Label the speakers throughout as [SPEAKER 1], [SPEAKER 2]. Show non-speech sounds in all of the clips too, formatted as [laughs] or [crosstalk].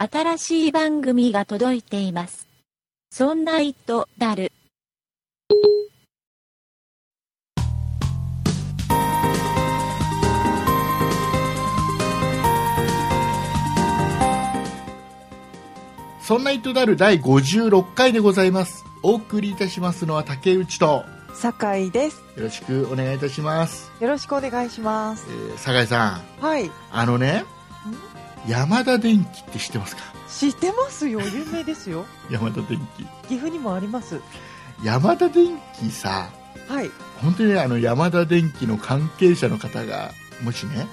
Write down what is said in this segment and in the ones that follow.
[SPEAKER 1] 新しい番組が届いています。そんな糸だる。
[SPEAKER 2] そんな糸である第56回でございます。お送りいたしますのは竹内と、よ
[SPEAKER 3] 酒井です。
[SPEAKER 2] ろしくお願いいたします。
[SPEAKER 3] よろしくお願いします
[SPEAKER 2] え。ー、酒井さん、
[SPEAKER 3] はい。
[SPEAKER 2] あのね、山田電機って知ってますか？
[SPEAKER 3] 知ってますよ。有名ですよ。
[SPEAKER 2] 山田電機。
[SPEAKER 3] 岐阜にもあります。
[SPEAKER 2] 山田電機さ、
[SPEAKER 3] はい。
[SPEAKER 2] 本当にねあの山田電機の関係者の方が、もしね、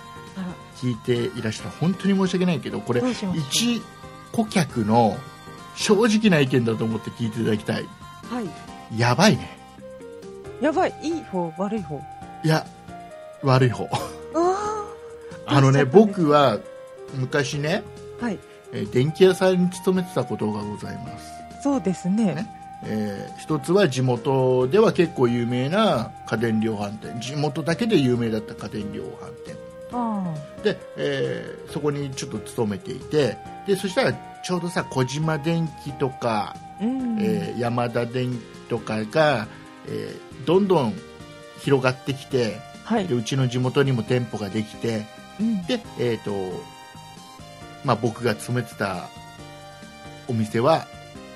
[SPEAKER 2] 聞いていらしたら本当に申し訳ないけど、これ一顧客の正直な意見だと思って聞いていただきたい。
[SPEAKER 3] う。はい。
[SPEAKER 2] やばいね。
[SPEAKER 3] やばい。いい方、悪い方？
[SPEAKER 2] いや、悪い方。
[SPEAKER 3] あ
[SPEAKER 2] あのね、僕は昔ね、
[SPEAKER 3] あ。はい。
[SPEAKER 2] えー電気屋さんに勤めてたことがございます。
[SPEAKER 3] そうですね。
[SPEAKER 2] ねえー一つは地元では結構有名な家電量販店地元だけで有名だった家電量販店
[SPEAKER 3] あ
[SPEAKER 2] で、えーそこにちょっと勤めていてでそしたらちょうどさ小島電機とか、
[SPEAKER 3] あ。うん。
[SPEAKER 2] えー山田電機とかが、えーどんどん広がってきて
[SPEAKER 3] はい
[SPEAKER 2] で。うちの地元にも店舗ができて
[SPEAKER 3] うん。
[SPEAKER 2] で、えーとまあ、僕が勤めてたお店は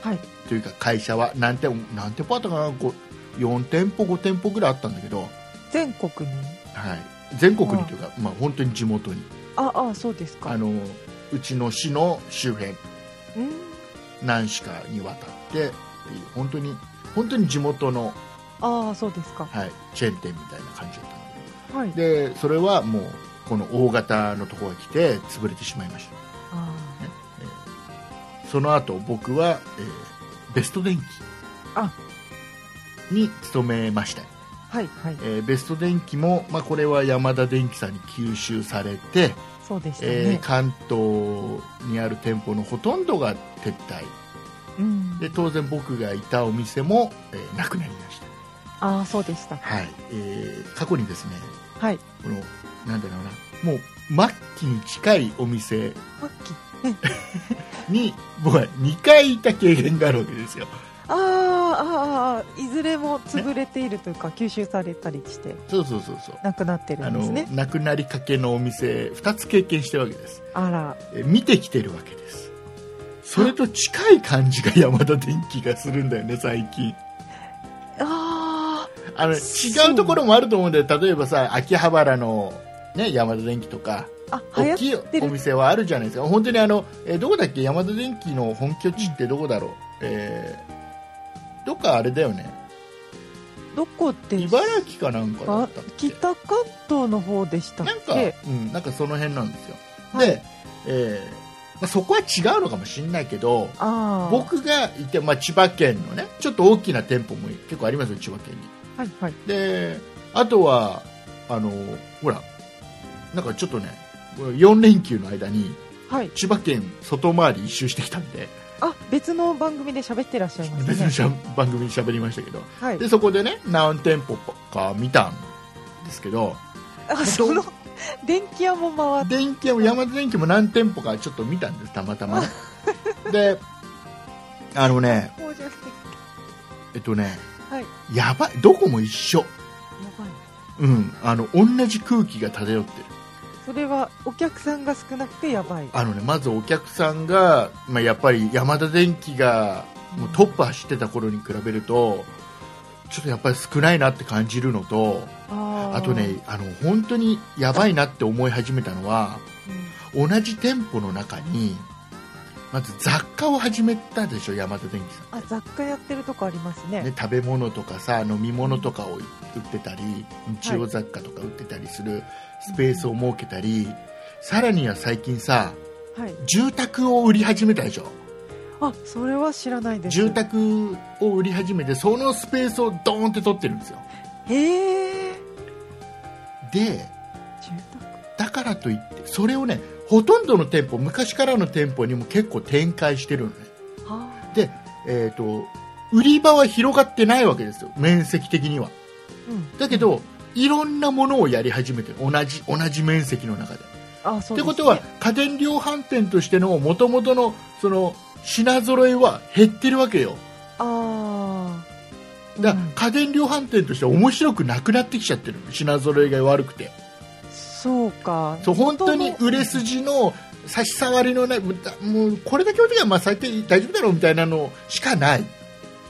[SPEAKER 3] はい。
[SPEAKER 2] というか会社は何店何店舗あったかな？こう4店舗5店舗ぐらいあったんだけど、
[SPEAKER 3] 全国に？
[SPEAKER 2] はい、全国にというか、まあ、本当に地元に
[SPEAKER 3] あ、あ、そうですか。
[SPEAKER 2] あのうちの市の周辺
[SPEAKER 3] うん。
[SPEAKER 2] 何市かにわたってって本当に本当に地元の、
[SPEAKER 3] ああ、そうですか。
[SPEAKER 2] はい、チェーン店みたいな感じだったの
[SPEAKER 3] はい。
[SPEAKER 2] でそれはもうこの大型のところが来て潰れてしまいました
[SPEAKER 3] あ
[SPEAKER 2] その後僕は、えーベスト電機
[SPEAKER 3] あ
[SPEAKER 2] に勤めました
[SPEAKER 3] あ。はい。はい。
[SPEAKER 2] えーベスト電機も、まあ、これは山田電機さんに吸収されて、
[SPEAKER 3] そうでした
[SPEAKER 2] えー
[SPEAKER 3] ね。
[SPEAKER 2] 関東にある店舗のほとんどが撤退
[SPEAKER 3] うん。
[SPEAKER 2] で当然僕がいたお店も、えーなくなりました、
[SPEAKER 3] ああ、そうでした。
[SPEAKER 2] はいえー過去にですね
[SPEAKER 3] はい。
[SPEAKER 2] このなんだろうなもう末期に近いお店
[SPEAKER 3] マッキー。
[SPEAKER 2] に僕は2回いた経験があるわけですよ。
[SPEAKER 3] あーあいずれも潰れているというか、吸収されたりして、
[SPEAKER 2] そうそうそうそう。
[SPEAKER 3] なくなってるんですね。
[SPEAKER 2] なくなりかけのお店2つ経験してるわけです。
[SPEAKER 3] あら。
[SPEAKER 2] え見てきてるわけです。それと近い感じが山田電機がするんだよね最近。
[SPEAKER 3] あ
[SPEAKER 2] あの違うところもあると思うんだよ。例えばさ秋葉原の、ね、山田電機とか大きい。お店はあるじゃないですか。本当にあの、えーどこだっけ？山田電機の本拠地ってどこだろう、えーどっかあれだよね。
[SPEAKER 3] どこで
[SPEAKER 2] 茨城かなんかだ
[SPEAKER 3] か
[SPEAKER 2] った
[SPEAKER 3] 北関東の方でしたっ
[SPEAKER 2] なんか
[SPEAKER 3] け、
[SPEAKER 2] うん、なんかその辺なんですよ、
[SPEAKER 3] はい。
[SPEAKER 2] で、えーまあ、そこは違うのかもしれないけど。僕がいて、まあ、千葉県のねちょっと大きな店舗も結構ありますよ千葉県に。
[SPEAKER 3] はいはい。
[SPEAKER 2] であとはあのほらなんかちょっとね4連休の間に
[SPEAKER 3] はい。
[SPEAKER 2] 千葉県外回り一周してきたんで
[SPEAKER 3] あ、別の番組で喋ってらっしゃいますね。
[SPEAKER 2] 別の番組に喋りましたけど
[SPEAKER 3] はい。
[SPEAKER 2] でそこでね何店舗か見たんですけど
[SPEAKER 3] あ、その、電気屋も回って。
[SPEAKER 2] 電気屋も山田電機も何店舗かちょっと見たんですたまたまねであのねえっとね
[SPEAKER 3] はい。
[SPEAKER 2] やばいどこも一緒。うんあの同じ空気が漂ってる
[SPEAKER 3] それは、お客さんが少なくてやばい。
[SPEAKER 2] あのねまずお客さんが、まあ、やっぱり山田電機がもうトップ走ってた頃に比べるとちょっとやっぱり少ないなって感じるのと
[SPEAKER 3] あ
[SPEAKER 2] とね、あの本当にやばいなって思い始めたのは同じ店舗の中にまず雑貨を始めたでしょ山田電機さん
[SPEAKER 3] あ、雑貨やってるとこありますね。
[SPEAKER 2] ね、食べ物とかさ飲み物とかを売ってたり日用雑貨とか売ってたりするスペースを設けたり、さらには最近さ
[SPEAKER 3] はい。
[SPEAKER 2] 住宅を売り始めたでしょ
[SPEAKER 3] あ、それは知らないです。
[SPEAKER 2] 住宅を売り始めてそのスペースをドーンって取ってるんですよ
[SPEAKER 3] へえ。
[SPEAKER 2] で
[SPEAKER 3] 住
[SPEAKER 2] だからといってそれをねほとんどの店舗昔からの店舗にも結構展開してるのね。で、えー、と売り場は広がってないわけですよ面積的には。
[SPEAKER 3] うん。
[SPEAKER 2] だけどいろんなものをやり始めてる。同じ同じ面積の中で。
[SPEAKER 3] あそうですね。
[SPEAKER 2] ってことは家電量販店としての元々のその品揃えは減ってるわけよ。
[SPEAKER 3] ああ
[SPEAKER 2] だから家電量販店としては面白くなくなってきちゃってる品揃えが悪くて
[SPEAKER 3] そうか。
[SPEAKER 2] そう本当に売れ
[SPEAKER 3] す
[SPEAKER 2] 筋の差し障りのないもうこれだけ置いてきゃまあ最低大丈夫だろうみたいなのしかない。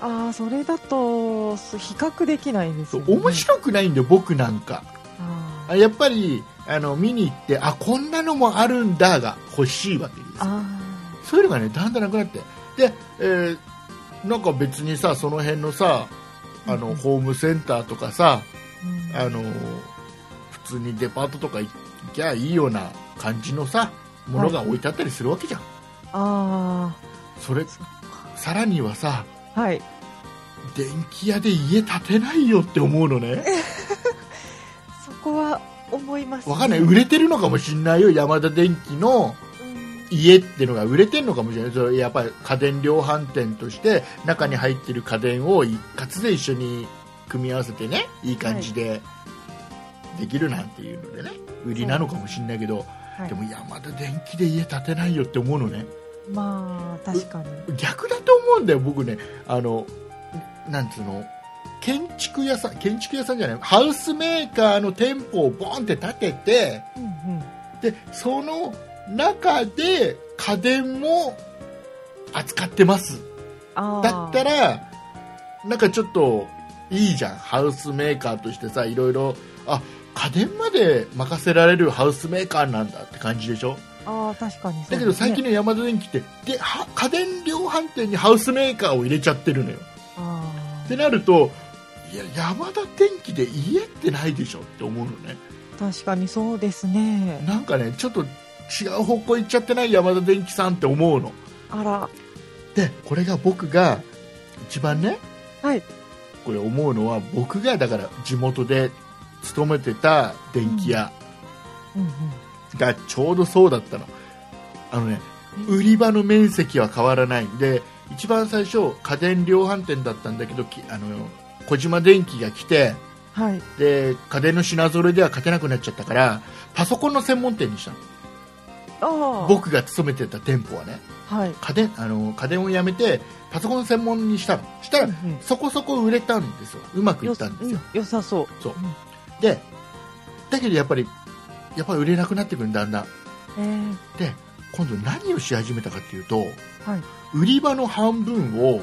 [SPEAKER 3] ああそれだとす比較できないです
[SPEAKER 2] そ
[SPEAKER 3] よ、ね、
[SPEAKER 2] う面白くないんだよ僕なんか。
[SPEAKER 3] あ
[SPEAKER 2] あやっぱりあの見に行ってあこんなのもあるんだが欲しいわけです。そういうのがねだんだんなくなって。で、えーなんか別にさその辺のさあの、
[SPEAKER 3] うん。
[SPEAKER 2] ホームセンターとかさ
[SPEAKER 3] うん。
[SPEAKER 2] あの普通にデパートとか行きゃいいような感じのさものが置いてあったりするわけじゃん、
[SPEAKER 3] あ
[SPEAKER 2] それさらにはさ
[SPEAKER 3] あはい。
[SPEAKER 2] 電気屋で家建てないよって思うのね。[laughs]
[SPEAKER 3] そこは思います、ね、
[SPEAKER 2] わかんない。売れてるのかもしんないよ。ヤ田電機の
[SPEAKER 3] うん。
[SPEAKER 2] 家っていうのが売れてるのかもしれない。それやっぱり家電量販店として中に入ってる家電を一括で一緒に組み合わせてねいい感じでできるなんていうのでね売りなのかもしれないけど、
[SPEAKER 3] はい。
[SPEAKER 2] でも山田電機で家建てないよって思うのね。
[SPEAKER 3] まあ確かに。
[SPEAKER 2] 逆だと思うんだよ僕ね。あのなんつうの建築屋さん建築屋さんじゃないハウスメーカーの店舗をボンって建てて
[SPEAKER 3] うんうん。
[SPEAKER 2] でその中で家電も扱ってます。だったらなんかちょっといいじゃん。ハウスメーカーとしてさいろいろあ家電まで任せられるハウスメーカーなんだって感じでしょ？
[SPEAKER 3] ああ確かにね。
[SPEAKER 2] だけど最近のヤマダ電機ってでは家電量販店にハウスメーカーを入れちゃってるのよ。
[SPEAKER 3] あ
[SPEAKER 2] ってなるといやヤマダ電機で家ってないでしょって思うのね。
[SPEAKER 3] あ確かにそうですね。
[SPEAKER 2] なんかねちょっと違う方向行っちゃってないヤマダ電機さんって思うの。
[SPEAKER 3] あら。
[SPEAKER 2] でこれが僕が一番ね
[SPEAKER 3] はい。
[SPEAKER 2] これ思うのは僕がだから地元で勤めてた電気屋がちょうどそうだったの。あのね売り場の面積は変わらないんで一番最初家電量販店だったんだけどきあの小島電機が来て
[SPEAKER 3] はい。
[SPEAKER 2] で家電の品揃えでは勝てなくなっちゃったからパソコンの専門店にしたの。僕が勤めてた店舗はね。
[SPEAKER 3] はい。
[SPEAKER 2] 家電あの家電をやめてパソコン専門にしたの。したら、
[SPEAKER 3] うんうん。
[SPEAKER 2] そこそこ売れたんですよ。うまくいったんですよ、
[SPEAKER 3] うん良さそう。
[SPEAKER 2] そう。
[SPEAKER 3] うん
[SPEAKER 2] でだけどやっぱりやっぱり売れなくなってくるんだんだん。
[SPEAKER 3] えー
[SPEAKER 2] で今度何をし始めたかっていうと
[SPEAKER 3] はい。
[SPEAKER 2] 売り場の半分を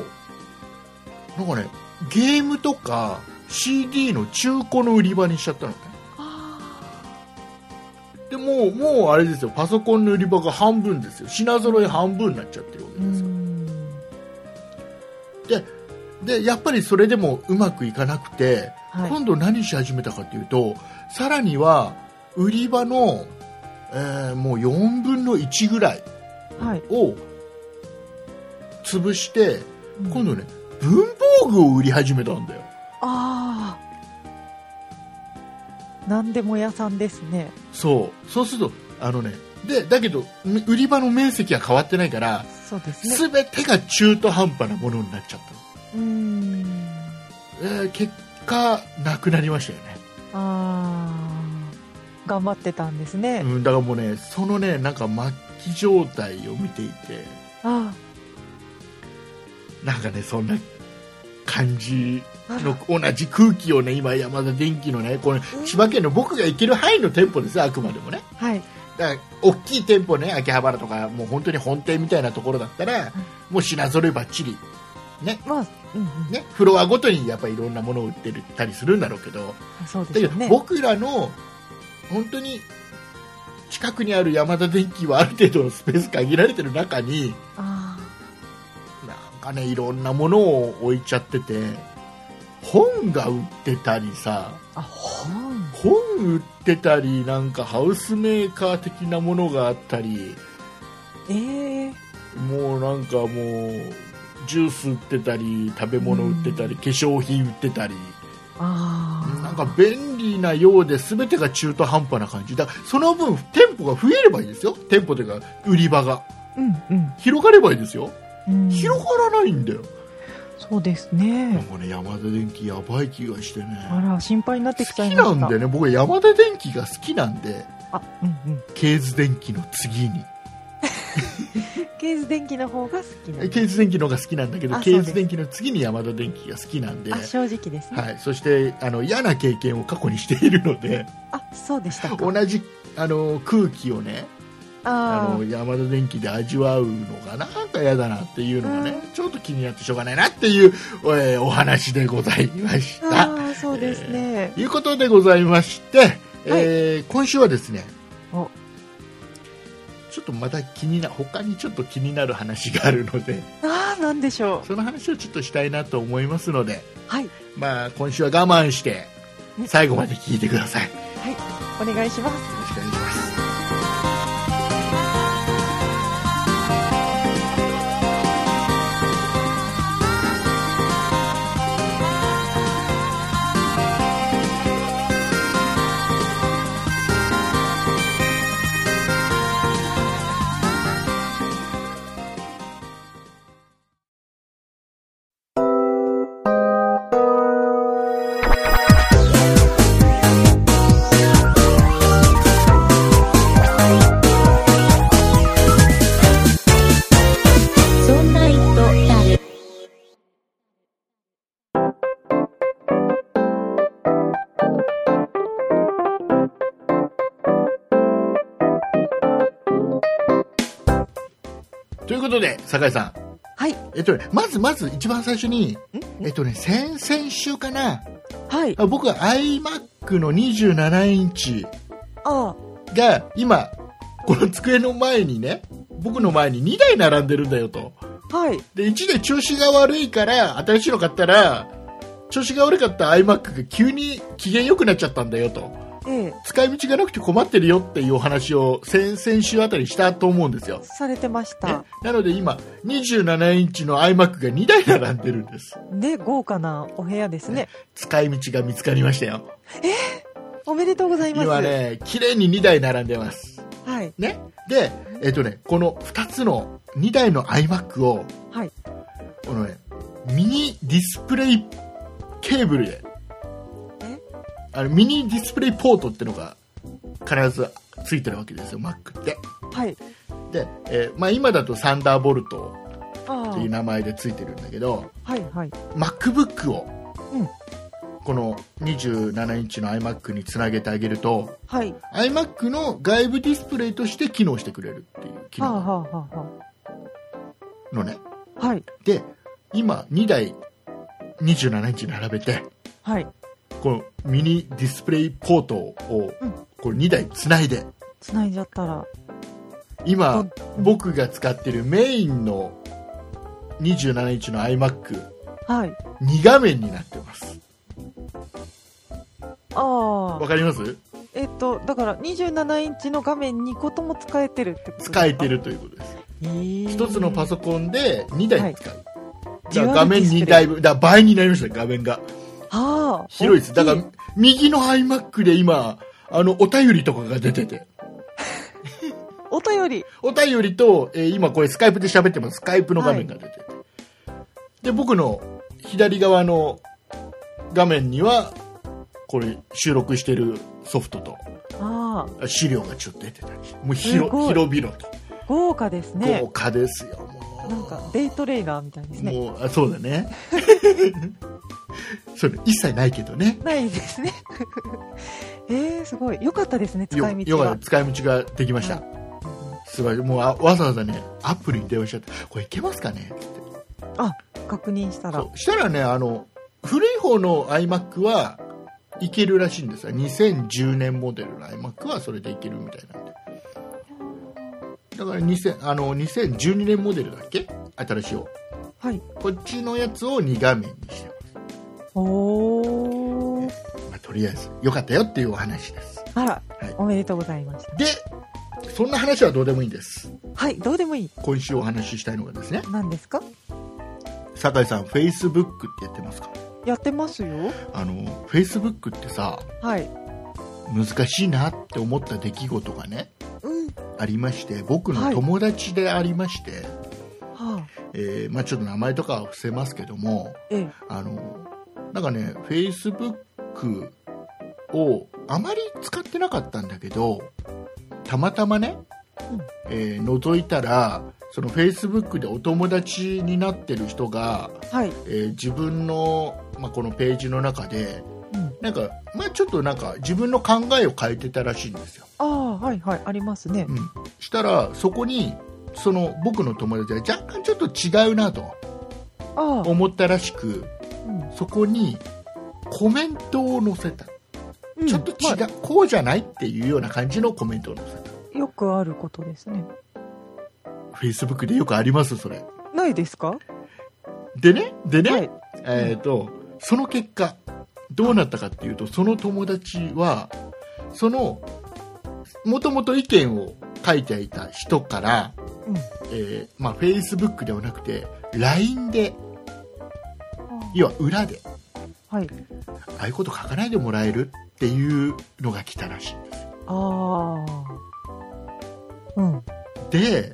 [SPEAKER 2] なんかねゲームとか CD の中古の売り場にしちゃったのね。
[SPEAKER 3] あ
[SPEAKER 2] でもうもうあれですよ。パソコンの売り場が半分ですよ。品揃え半分になっちゃってるわけですよ、
[SPEAKER 3] ん。
[SPEAKER 2] でやっぱりそれでもうまくいかなくて、
[SPEAKER 3] はい。
[SPEAKER 2] 今度何し始めたかっていうとさらには売り場の、えーもう4分の1ぐらい
[SPEAKER 3] はい。
[SPEAKER 2] を潰して
[SPEAKER 3] うん。
[SPEAKER 2] 今度ね文房具を売り始めたんだよ。
[SPEAKER 3] ああ何でも屋さんですね。
[SPEAKER 2] そう。そうするとあのねでだけどん売り場の面積は変わってないから
[SPEAKER 3] そうですね。
[SPEAKER 2] 全てが中途半端なものになっちゃったの、
[SPEAKER 3] うーん。
[SPEAKER 2] えー結果なくなりましたよね、
[SPEAKER 3] ああ頑張ってたんですね、
[SPEAKER 2] うん、だからもうねそのねなんか末期状態を見ていて。
[SPEAKER 3] あ
[SPEAKER 2] なんかねそんな感じの同じ空気をね今山田電機のねこれ千葉県の僕が行ける範囲の店舗ですよあくまでもね。
[SPEAKER 3] はい。
[SPEAKER 2] だから大きい店舗ね秋葉原とかもう本当に本店みたいなところだったら、もう品揃えばっちり。ね。
[SPEAKER 3] まあ、
[SPEAKER 2] ねフロアごとにやっぱりいろんなものを売ってるたりするんだろうけどだけど
[SPEAKER 3] そうでね
[SPEAKER 2] 僕らの本当に近くにある山田電機はある程度のスペース限られてる中に
[SPEAKER 3] あ
[SPEAKER 2] なんかねいろんなものを置いちゃってて本が売ってたりさ
[SPEAKER 3] 本。
[SPEAKER 2] 本売ってたりなんかハウスメーカー的なものがあったり
[SPEAKER 3] ええ
[SPEAKER 2] もうなんかもうジュース売ってたり食べ物売ってたり、化粧品売ってたり。なんか便利なようで全てが中途半端な感じ。だその分店舗が増えればいいですよ。店舗というか売り場が。
[SPEAKER 3] うんうん。
[SPEAKER 2] 広がればいいですよ。
[SPEAKER 3] うん。
[SPEAKER 2] 広がらないんだよ、
[SPEAKER 3] そうです
[SPEAKER 2] なん
[SPEAKER 3] ね
[SPEAKER 2] かね山田電機やばい気がしてね。
[SPEAKER 3] あら心配になってきちゃ
[SPEAKER 2] 好き
[SPEAKER 3] いました。
[SPEAKER 2] なんでね。僕は山田電機が好きなんで。
[SPEAKER 3] ああうんうん。
[SPEAKER 2] ケーズ電機の次に [laughs]
[SPEAKER 3] ケーズ電機の方が好きな
[SPEAKER 2] ケーズ電機の方が好きなんだけどケーズ電機の次にヤマダ電機が好きなんで、
[SPEAKER 3] あ正直ですね、
[SPEAKER 2] はい、そしてあの嫌な経験を過去にしているので。
[SPEAKER 3] あそうでしたか。
[SPEAKER 2] 同じあの空気をねあ
[SPEAKER 3] あ
[SPEAKER 2] のヤマダ電機で味わうのがなんか嫌だなっていうのがね、ちょっと気になってしょうがないなっていう、えーお話でございまし
[SPEAKER 3] ー
[SPEAKER 2] た。
[SPEAKER 3] あーそうですね、
[SPEAKER 2] ということでございまして、えー今週はですね
[SPEAKER 3] お
[SPEAKER 2] ちょっとまた気にな他にちょっと気になる話があるので
[SPEAKER 3] ああなんでしょう。
[SPEAKER 2] その話をちょっとしたいなと思いますので、
[SPEAKER 3] はい。
[SPEAKER 2] まあ、今週は我慢して
[SPEAKER 3] ね。
[SPEAKER 2] 最後まで聞いてください。よ
[SPEAKER 3] お願いします
[SPEAKER 2] ことで酒井さん。
[SPEAKER 3] はい。
[SPEAKER 2] えっとね、まずまず一番最初に、
[SPEAKER 3] ん？
[SPEAKER 2] えっとね、先々週かな、
[SPEAKER 3] はい。
[SPEAKER 2] あ僕は iMac の27インチ
[SPEAKER 3] あ
[SPEAKER 2] が今、この机の前にね、僕の前に2台並んでるんだよと。
[SPEAKER 3] あはい。
[SPEAKER 2] で、1台調子が悪いから、新しいの買ったら、調子が悪かった iMac が急に機嫌良くなっちゃったんだよと。
[SPEAKER 3] ええ
[SPEAKER 2] 使い道がなくて困ってるよっていうお話を先々週あたりしたと思うんですよ。
[SPEAKER 3] されてまし
[SPEAKER 2] ね
[SPEAKER 3] た
[SPEAKER 2] なので今、27インチの iMac が2台並んでるんです。
[SPEAKER 3] で豪華なお部屋ですね
[SPEAKER 2] 使い道が見つかりましたよ。
[SPEAKER 3] おめでとうございます
[SPEAKER 2] 今ね、綺麗に2台並んでます。
[SPEAKER 3] はい
[SPEAKER 2] ね。で、えっ、とね、この2つの2台の iMac を、
[SPEAKER 3] はい
[SPEAKER 2] このね、ミニディスプレイケーブルで、
[SPEAKER 3] え
[SPEAKER 2] あのミニディスプレイポートってのが必ずついてるわけですよ、Mac って。
[SPEAKER 3] はい。
[SPEAKER 2] で、えーまあ、今だとサンダーボルト
[SPEAKER 3] あ
[SPEAKER 2] っていう名前でついてるんだけど、
[SPEAKER 3] あはいはい。
[SPEAKER 2] MacBook を、
[SPEAKER 3] うん。
[SPEAKER 2] この27インチの iMac につなげてあげると、
[SPEAKER 3] はい。
[SPEAKER 2] iMac の外部ディスプレイとして機能してくれるっていう機
[SPEAKER 3] はあ
[SPEAKER 2] 能
[SPEAKER 3] はあはあは
[SPEAKER 2] のね。
[SPEAKER 3] あはい。
[SPEAKER 2] で、今2台27インチ並べて、
[SPEAKER 3] はい
[SPEAKER 2] このミニディスプレイポートを
[SPEAKER 3] うん。
[SPEAKER 2] これ2台つないで、
[SPEAKER 3] 繋いじゃったら。
[SPEAKER 2] 今
[SPEAKER 3] ど
[SPEAKER 2] 僕が使ってるメインの27インチの iMac2
[SPEAKER 3] はい。
[SPEAKER 2] 画面になってます。
[SPEAKER 3] ああ
[SPEAKER 2] わかります？
[SPEAKER 3] えっとだから27インチの画面2個とも使えてるってことですか？
[SPEAKER 2] 使えてるということです。
[SPEAKER 3] 一
[SPEAKER 2] 一つのパソコンで2台使う。
[SPEAKER 3] はい。
[SPEAKER 2] だから画面2台分、だ倍になりました、画面が。
[SPEAKER 3] ああ
[SPEAKER 2] 広いです。だか
[SPEAKER 3] 大
[SPEAKER 2] ら、右の iMac で今、あの、お便りとかが出てて。[laughs]
[SPEAKER 3] お便り
[SPEAKER 2] お便りと、えー今これスカイプで喋ってます。スカイプの画面が出てて。で、僕の左側の画面には、これ収録してるソフトと
[SPEAKER 3] ああ
[SPEAKER 2] 資料がちょっと出てたりもう
[SPEAKER 3] す
[SPEAKER 2] 広広々と。
[SPEAKER 3] 豪華ですね
[SPEAKER 2] 豪華ですよ、もう。
[SPEAKER 3] なんかデイトレーラーみたいですね
[SPEAKER 2] もうあそうだね。[laughs] [laughs] それ一切ないけどね。
[SPEAKER 3] ないですね [laughs] えー、すごいよかったですね使
[SPEAKER 2] よ
[SPEAKER 3] い道が
[SPEAKER 2] よかった使い道ができました。すごい。もうあわざわざね、アップルに電話しちゃって、これいけますかね？って。
[SPEAKER 3] あ確認したら
[SPEAKER 2] したらね、あの、古い方の iMac はいけるらしいんですよ。2010年モデルの iMac はそれでいけるみたいなんで。だから2000あの2012年モデルだっけ？新しい方。
[SPEAKER 3] はい
[SPEAKER 2] こっちのやつを2画面にして。
[SPEAKER 3] おー。
[SPEAKER 2] まあ、とりあえず、よかったよっていうお話です。
[SPEAKER 3] あら、
[SPEAKER 2] はい。
[SPEAKER 3] おめでとうございました。
[SPEAKER 2] で、そんな話はどうでもいいんです。
[SPEAKER 3] はいどうでもいい。
[SPEAKER 2] 今週お話ししたいのがですね、
[SPEAKER 3] 何ですか？
[SPEAKER 2] 酒井さん、Facebook ってやってますか？
[SPEAKER 3] やってますよ。
[SPEAKER 2] あの、Facebook ってさ、
[SPEAKER 3] はい。
[SPEAKER 2] 難しいなって思った出来事がね、
[SPEAKER 3] うん。
[SPEAKER 2] ありまして、僕の友達でありまして、
[SPEAKER 3] はあ。
[SPEAKER 2] えーまあ、ちょっと名前とかは伏せますけども、
[SPEAKER 3] ええ。
[SPEAKER 2] あの、なんかね、Facebook をあまり使ってなかったんだけど、たまたまね、
[SPEAKER 3] うん
[SPEAKER 2] えー覗いたらそのフェイスブックでお友達になってる人が、
[SPEAKER 3] はい。
[SPEAKER 2] えー自分の、まあ、このページの中で
[SPEAKER 3] うん。
[SPEAKER 2] なんか、まあ、ちょっとなんか自分の考えを変えてたらしいんですよ、
[SPEAKER 3] ああ、はいはい。ありますね
[SPEAKER 2] う。ん、したらそこにその僕の友達は若干ちょっと違うなと思ったらしく
[SPEAKER 3] うん。
[SPEAKER 2] そこにコメントを載せた。
[SPEAKER 3] うん。
[SPEAKER 2] ちょっと違う、
[SPEAKER 3] ま
[SPEAKER 2] こうじゃないっていうような感じのコメントを載せた。
[SPEAKER 3] あよくあることですね。
[SPEAKER 2] フェイスブックでよくありますそれ。
[SPEAKER 3] ないですか？
[SPEAKER 2] でねでね、
[SPEAKER 3] はい。
[SPEAKER 2] えー、とその結果どうなったかっていうとその友達はそのもともと意見を書いていた人から、
[SPEAKER 3] うん。
[SPEAKER 2] えーまあ、フェイスブックではなくて LINE で要は裏で
[SPEAKER 3] はい。
[SPEAKER 2] ああいうこと書かないでもらえるっていうのが来たらしいんです
[SPEAKER 3] ああ。うん。
[SPEAKER 2] で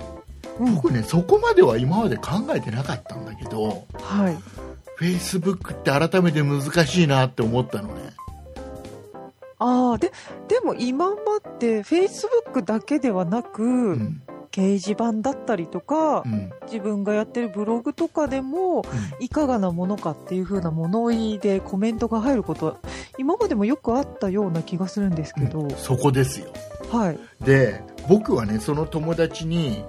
[SPEAKER 3] うん。
[SPEAKER 2] 僕ねそこまでは今まで考えてなかったんだけど
[SPEAKER 3] はい。
[SPEAKER 2] フェイスブックって改めて難しいなって思ったのね
[SPEAKER 3] ああ、で、でも今まで Facebook だけではなく、
[SPEAKER 2] うん
[SPEAKER 3] 掲示板だったりとか
[SPEAKER 2] う、ん。
[SPEAKER 3] 自分がやってるブログとかでも、いかがなものかっていう風な物言いでコメントが入ることは、今までもよくあったような気がするんですけど、
[SPEAKER 2] うん。そこですよ。
[SPEAKER 3] はい。
[SPEAKER 2] で僕はねその友達に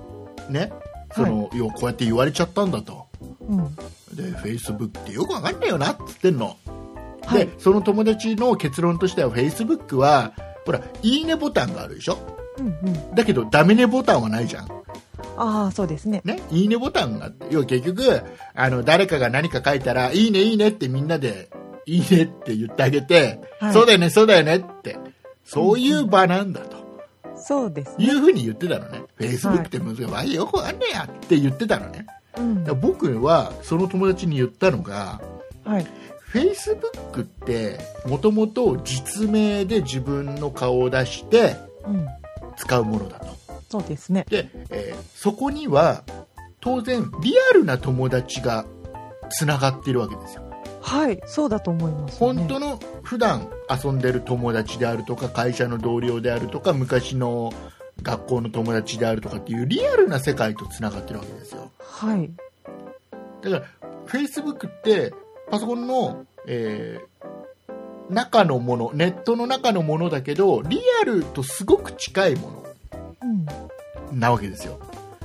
[SPEAKER 2] ねその、要はこうやって言われちゃったんだと。
[SPEAKER 3] うん。
[SPEAKER 2] でフェイスブックってよくわかんないよなっつってんの、
[SPEAKER 3] はい。
[SPEAKER 2] でその友達の結論としてはフェイスブックはほらいいねボタンがあるでしょ
[SPEAKER 3] うんうん。
[SPEAKER 2] だけどダメねボタンはないじゃん
[SPEAKER 3] ああ、そうですね。
[SPEAKER 2] ねいいねボタンがあって要は結局あの誰かが何か書いたらいいねいいねってみんなでいいねって言ってあげて、
[SPEAKER 3] はい
[SPEAKER 2] そうだよねそうだよねってそういう場なんだと、
[SPEAKER 3] そうですね。
[SPEAKER 2] いうふうに言ってたのね。フェイスブックって難しい。よくわかんねえやって言ってたのね。
[SPEAKER 3] うん
[SPEAKER 2] 僕はその友達に言ったのが、
[SPEAKER 3] はい。
[SPEAKER 2] フェイスブックってもともと実名で自分の顔を出して
[SPEAKER 3] うん。
[SPEAKER 2] 使うものだと。
[SPEAKER 3] そうですね。
[SPEAKER 2] で、えーそこには当然リアルな友達がつながっているわけですよ。
[SPEAKER 3] はい。そうだと思います、ね。
[SPEAKER 2] 本当の普段遊んでる友達であるとか会社の同僚であるとか昔の学校の友達であるとかっていうリアルな世界とつながってるわけですよ
[SPEAKER 3] はい。
[SPEAKER 2] だからフェイスブックってパソコンの、えー中のものネットの中のものだけどリアルとすごく近いも
[SPEAKER 3] うん。
[SPEAKER 2] のなわけですよ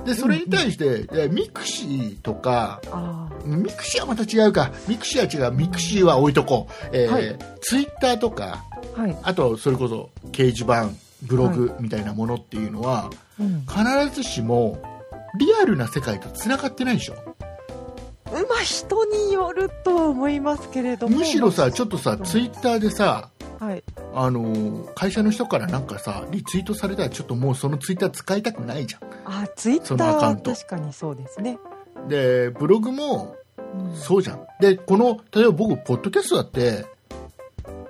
[SPEAKER 2] でそれに対して、えミクシーとか
[SPEAKER 3] あ
[SPEAKER 2] ミクシーはまた違うかミクシーは違うミクシーは置いとこう、えー
[SPEAKER 3] はい
[SPEAKER 2] ツイッターとか
[SPEAKER 3] あ。はい。
[SPEAKER 2] あとそれこそ掲示板ブログみたいなものっていうのは、
[SPEAKER 3] うん。
[SPEAKER 2] 必ずしもリアルな世界とつながってないでしょ
[SPEAKER 3] まあ、人によるとは思いますけれども。
[SPEAKER 2] むしろさちょっとさツイッターでさ
[SPEAKER 3] はい。
[SPEAKER 2] あのー会社の人からなんかさリツイートされたらちょっともうそのツイッター使いたくないじゃ
[SPEAKER 3] あ、ツイッ
[SPEAKER 2] そ
[SPEAKER 3] ターは
[SPEAKER 2] のアカウント
[SPEAKER 3] 確かにそうですね。
[SPEAKER 2] んでブログも
[SPEAKER 3] うん
[SPEAKER 2] そうじゃんでこの例えば僕ポッドキャストだって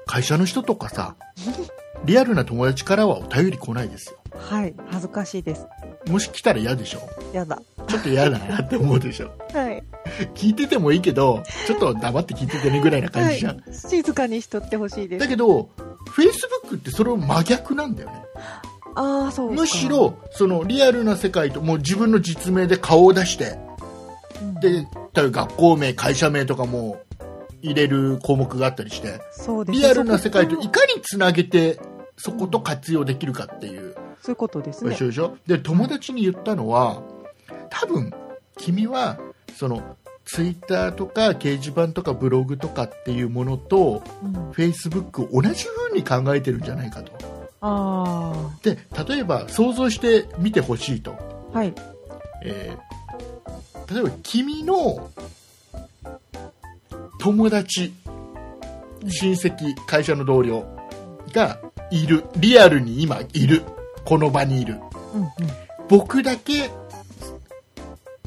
[SPEAKER 2] 会社の人とかさ [laughs] リアルな友達からはお便り来ないですよ
[SPEAKER 3] はい。恥ずかしいです。
[SPEAKER 2] もし来たら嫌でしょ
[SPEAKER 3] やだ。
[SPEAKER 2] ちょっと嫌だなって思うでしょ [laughs]
[SPEAKER 3] はい。
[SPEAKER 2] 聞いててもいいけどちょっと黙って聞いててねぐらいな感じじゃん、
[SPEAKER 3] はい、静かにしとってほしいです。
[SPEAKER 2] だけどフェイスブックってそれを真逆なんだよね。
[SPEAKER 3] ああ、そうか。
[SPEAKER 2] むしろそのリアルな世界ともう自分の実名で顔を出して
[SPEAKER 3] うん、
[SPEAKER 2] で例えば学校名会社名とかも入れる項目があったりして
[SPEAKER 3] そうです
[SPEAKER 2] リアルな世界といかにつなげてそこと活用できるかっていう。
[SPEAKER 3] そういうことですね。
[SPEAKER 2] 一。緒でしょ？で友達に言ったのは多分君はそのツイッターとか掲示板とかブログとかっていうものと
[SPEAKER 3] うん、
[SPEAKER 2] フェイスブックを同じ風に考えてるんじゃないかと。
[SPEAKER 3] あ
[SPEAKER 2] で例えば想像してみてほしいと、
[SPEAKER 3] あ、はい。
[SPEAKER 2] えー例えば君の友達親戚会社の同僚がいる。リアルに今いる。この場にいる。
[SPEAKER 3] うんうん。
[SPEAKER 2] 僕だけ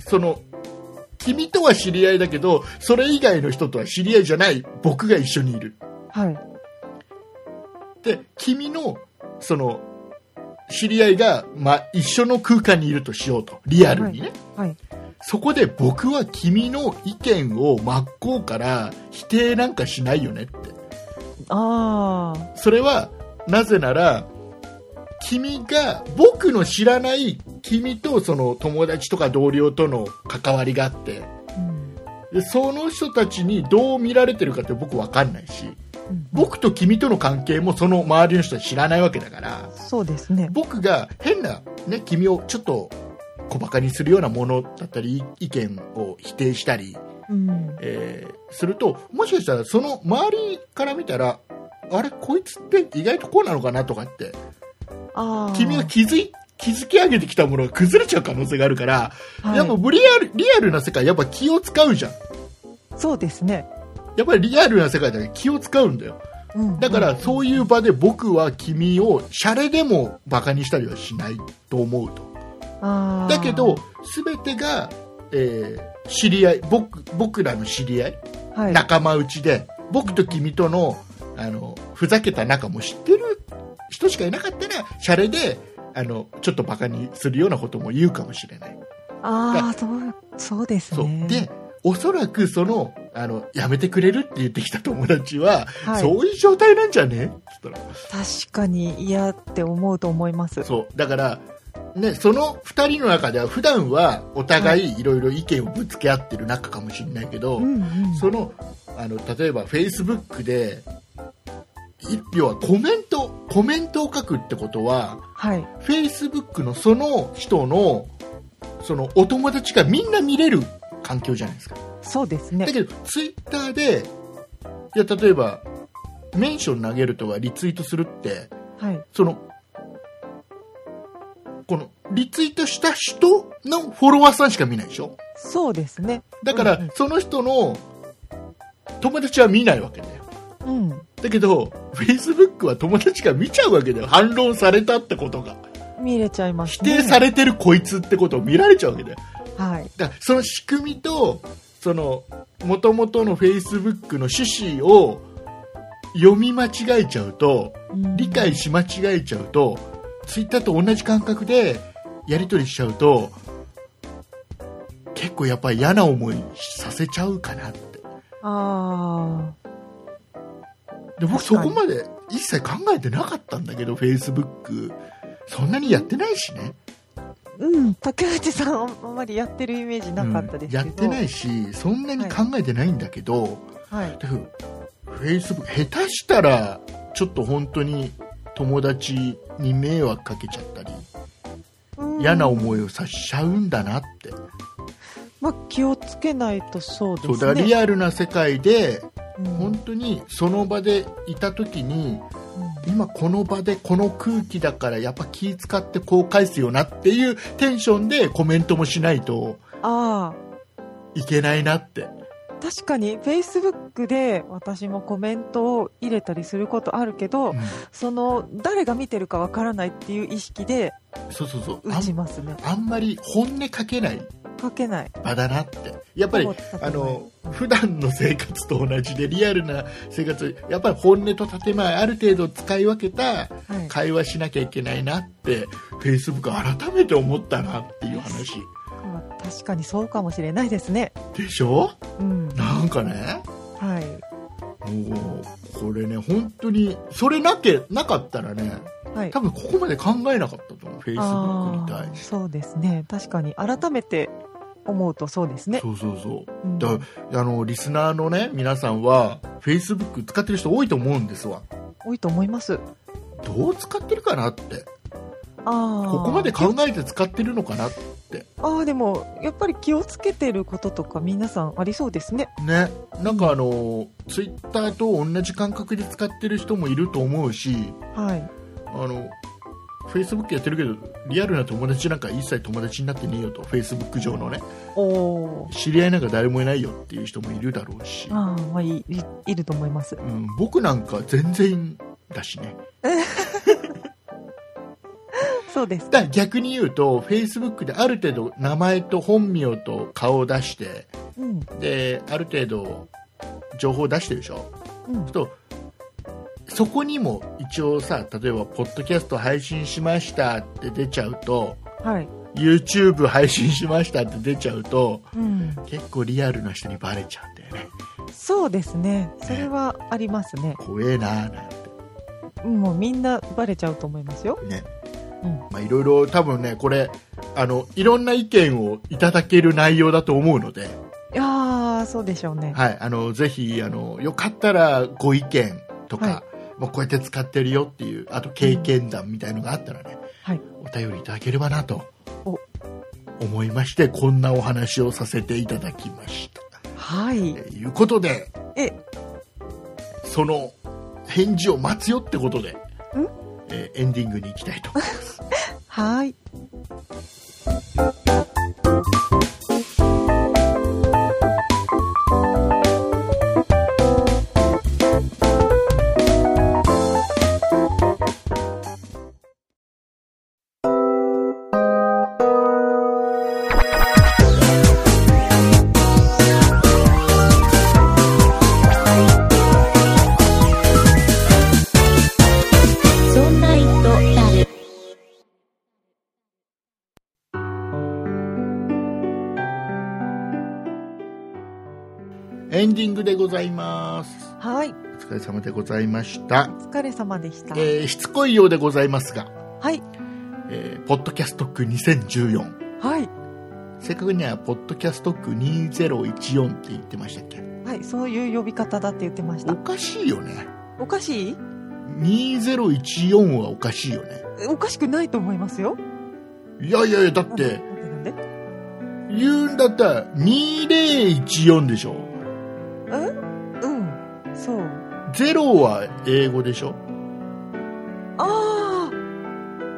[SPEAKER 2] その君とは知り合いだけどそれ以外の人とは知り合いじゃない僕が一緒にいる。
[SPEAKER 3] はい。
[SPEAKER 2] で君のその知り合いが、まあ、一緒の空間にいるとしようと。リアルにね、
[SPEAKER 3] はい。
[SPEAKER 2] そこで僕は君の意見を真っ向から否定なんかしないよねって。
[SPEAKER 3] ああ、
[SPEAKER 2] それはなぜなら君が僕の知らない君とその友達とか同僚との関わりがあって
[SPEAKER 3] うん
[SPEAKER 2] でその人たちにどう見られてるかって僕分かんないし
[SPEAKER 3] うん
[SPEAKER 2] 僕と君との関係もその周りの人は知らないわけだから
[SPEAKER 3] そうですね。
[SPEAKER 2] 僕が変な、ね、君をちょっと小バカにするようなものだったり意見を否定したり、
[SPEAKER 3] うん。
[SPEAKER 2] えーするともしかしたらその周りから見たらあれこいつって意外とこうなのかなとかって。君が気づい築き上げてきたものが崩れちゃう可能性があるから、
[SPEAKER 3] はい。
[SPEAKER 2] やっぱリアルリアルな世界やっぱ気を使うじゃん。
[SPEAKER 3] そうですね。
[SPEAKER 2] やっぱりリアルな世界だから気を使うんだよ。
[SPEAKER 3] うん。
[SPEAKER 2] だからそういう場で僕は君をシャレでもバカにしたりはしないと思うと。だけど、全てが、えー知り合い僕僕らの知り合い、
[SPEAKER 3] はい。
[SPEAKER 2] 仲間内で僕と君とのあのふざけた仲も知ってる人しかいなかったらシャレであのちょっとバカにするようなことも言うかもしれない。
[SPEAKER 3] ああ、そう、そうですね。
[SPEAKER 2] でおそらくそのあのやめてくれるって言ってきた友達は、
[SPEAKER 3] はい。
[SPEAKER 2] そういう状態なんじゃね？っったら。
[SPEAKER 3] 確かに嫌って思うと思います。
[SPEAKER 2] そう。だから、ね、その2人の中では普段はお互いい。ろいろ意見をぶつけ合ってる仲かもしれないけど、
[SPEAKER 3] うんうん。
[SPEAKER 2] そのあの例えばフェイスブックでい要はコメントコメントを書くってことは
[SPEAKER 3] はい。
[SPEAKER 2] フェイスブックのその人のそのお友達がみんな見れる環境じゃないですか
[SPEAKER 3] そうですね
[SPEAKER 2] だ。けどツイッターでいや例えばメンション投げるとかリツイートするって
[SPEAKER 3] はい。
[SPEAKER 2] そのこのリツイートした人のフォロワーさんしか見ないでしょ？
[SPEAKER 3] そうですね。
[SPEAKER 2] だから、
[SPEAKER 3] うん
[SPEAKER 2] その人の友達は見ないわけだよ
[SPEAKER 3] うん。
[SPEAKER 2] だけどフェイスブックは友達が見ちゃうわけだよ。反論されたってことが。
[SPEAKER 3] 見れちゃいます
[SPEAKER 2] 否
[SPEAKER 3] ね。
[SPEAKER 2] 定されてるこいつってことを見られちゃうわけだよ。
[SPEAKER 3] はい。
[SPEAKER 2] だからその仕組みとその元々のフェイスブックの趣旨を読み間違えちゃうと
[SPEAKER 3] うん。
[SPEAKER 2] 理解し間違えちゃうとツイッターと同じ感覚でやり取りしちゃうと結構やっぱり嫌な思いさせちゃうかなって。
[SPEAKER 3] あ
[SPEAKER 2] で僕そこまで一切考えてなかったんだけどフェイスブックそんなにやってないしね
[SPEAKER 3] あ。うん。竹内さん、あんまりやってるイメージなかったですけど。
[SPEAKER 2] うんやってないしそんなに考えてないんだけど、
[SPEAKER 3] はい。
[SPEAKER 2] フェイスブック下手したらちょっと本当に友達に迷惑かけちゃったり
[SPEAKER 3] うん
[SPEAKER 2] 嫌な思いをさしちゃうんだなって、
[SPEAKER 3] まあ、気をつけないとそうですね。
[SPEAKER 2] そうだリアルな世界で
[SPEAKER 3] うん。
[SPEAKER 2] 本当にその場でいた時に
[SPEAKER 3] うん。
[SPEAKER 2] 今この場でこの空気だからやっぱ気使ってこう返すよなっていうテンションでコメントもしないと
[SPEAKER 3] あ
[SPEAKER 2] いけないなって。
[SPEAKER 3] あ、確かに、Facebook で私もコメントを入れたりすることあるけど、
[SPEAKER 2] うん
[SPEAKER 3] その、誰が見てるかわからないっていう意識で
[SPEAKER 2] そうそうそう
[SPEAKER 3] ますね。
[SPEAKER 2] あんまり本音かけない
[SPEAKER 3] かけない。
[SPEAKER 2] 場だなってやっぱりあの普段の生活と同じでリアルな生活やっぱり本音と建前ある程度使い分けた
[SPEAKER 3] はい。
[SPEAKER 2] 会話しなきゃいけないなってフェイスブック改めて思ったなっていう話
[SPEAKER 3] まあ確かにそうかもしれないですね。
[SPEAKER 2] でしょ？
[SPEAKER 3] うん。
[SPEAKER 2] なんかね？
[SPEAKER 3] はい。
[SPEAKER 2] もうこれね本当にそれなけなかったらね
[SPEAKER 3] はい。
[SPEAKER 2] 多分ここまで考えなかったと思うフェイスブックに対して
[SPEAKER 3] そうですね。確かに。改めて思うとそうですね。
[SPEAKER 2] そうそうそう
[SPEAKER 3] うん
[SPEAKER 2] だあのリスナーのね皆さんはフェイスブック使ってる人多いと思うんですわ
[SPEAKER 3] 多いと思います。
[SPEAKER 2] どう使ってるかなって
[SPEAKER 3] ああ。
[SPEAKER 2] ここまで考えて使ってるのかなって
[SPEAKER 3] ああ、でも、やっぱり気をつけてることとか皆さんありそうですね。
[SPEAKER 2] ねなんかあのツイッターと同じ感覚で使ってる人もいると思うし
[SPEAKER 3] はい。
[SPEAKER 2] あのフェイスブックやってるけどリアルな友達なんか一切友達になってねえよとフェイスブック上のね。知り合いなんか誰もいないよっていう人もいるだろうし、
[SPEAKER 3] ああ、まあいいると思います。
[SPEAKER 2] うん、僕なんか全然だしね [laughs]
[SPEAKER 3] そうです。
[SPEAKER 2] だから逆に言うとフェイスブックである程度名前と本名と顔を出して
[SPEAKER 3] うん。
[SPEAKER 2] である程度情報を出してるでしょ？
[SPEAKER 3] うん。
[SPEAKER 2] とそこにも一応さ例えばポッドキャスト配信しましたって出ちゃうと
[SPEAKER 3] はい。
[SPEAKER 2] YouTube 配信しましたって出ちゃうと
[SPEAKER 3] うん。
[SPEAKER 2] 結構リアルな人にバレちゃうんだよね
[SPEAKER 3] そうですね。それはありますね。
[SPEAKER 2] 怖えなーなんて
[SPEAKER 3] もうみんなバレちゃうと思いますよ。
[SPEAKER 2] ね
[SPEAKER 3] うん
[SPEAKER 2] まあ、いろいろ多分ねこれあのいろんな意見をいただける内容だと思うので、
[SPEAKER 3] いやー、そうでしょうね。
[SPEAKER 2] はい、あのぜひあのよかったらご意見とか、
[SPEAKER 3] はい
[SPEAKER 2] まあ、こうやって使ってるよっていうあと経験談みたいのがあったらね、
[SPEAKER 3] はい。
[SPEAKER 2] お便りいただければなと
[SPEAKER 3] お
[SPEAKER 2] 思いましてこんなお話をさせていただきました。
[SPEAKER 3] はい。
[SPEAKER 2] ということで
[SPEAKER 3] え、
[SPEAKER 2] その返事を待つよってことで、えーエンディングに行きたいと思います。[laughs]
[SPEAKER 3] はい。はい。
[SPEAKER 2] お疲れ様でございました。
[SPEAKER 3] お疲れ様でした。
[SPEAKER 2] えーしつこいようでございますが、
[SPEAKER 3] はい。
[SPEAKER 2] えーポッドキャストック2014。
[SPEAKER 3] はい。
[SPEAKER 2] 正確には、ポッドキャストック2014って言ってましたっけ？
[SPEAKER 3] はい。そういう呼び方だって言ってました。
[SPEAKER 2] おかしいよね。
[SPEAKER 3] おかしい
[SPEAKER 2] ？2014はおかしいよね。
[SPEAKER 3] おかしくないと思いますよ。
[SPEAKER 2] いやいやいや、だって、言うんだったら2014でしょ。
[SPEAKER 3] そう。
[SPEAKER 2] ゼロは英語でしょ？
[SPEAKER 3] ああ。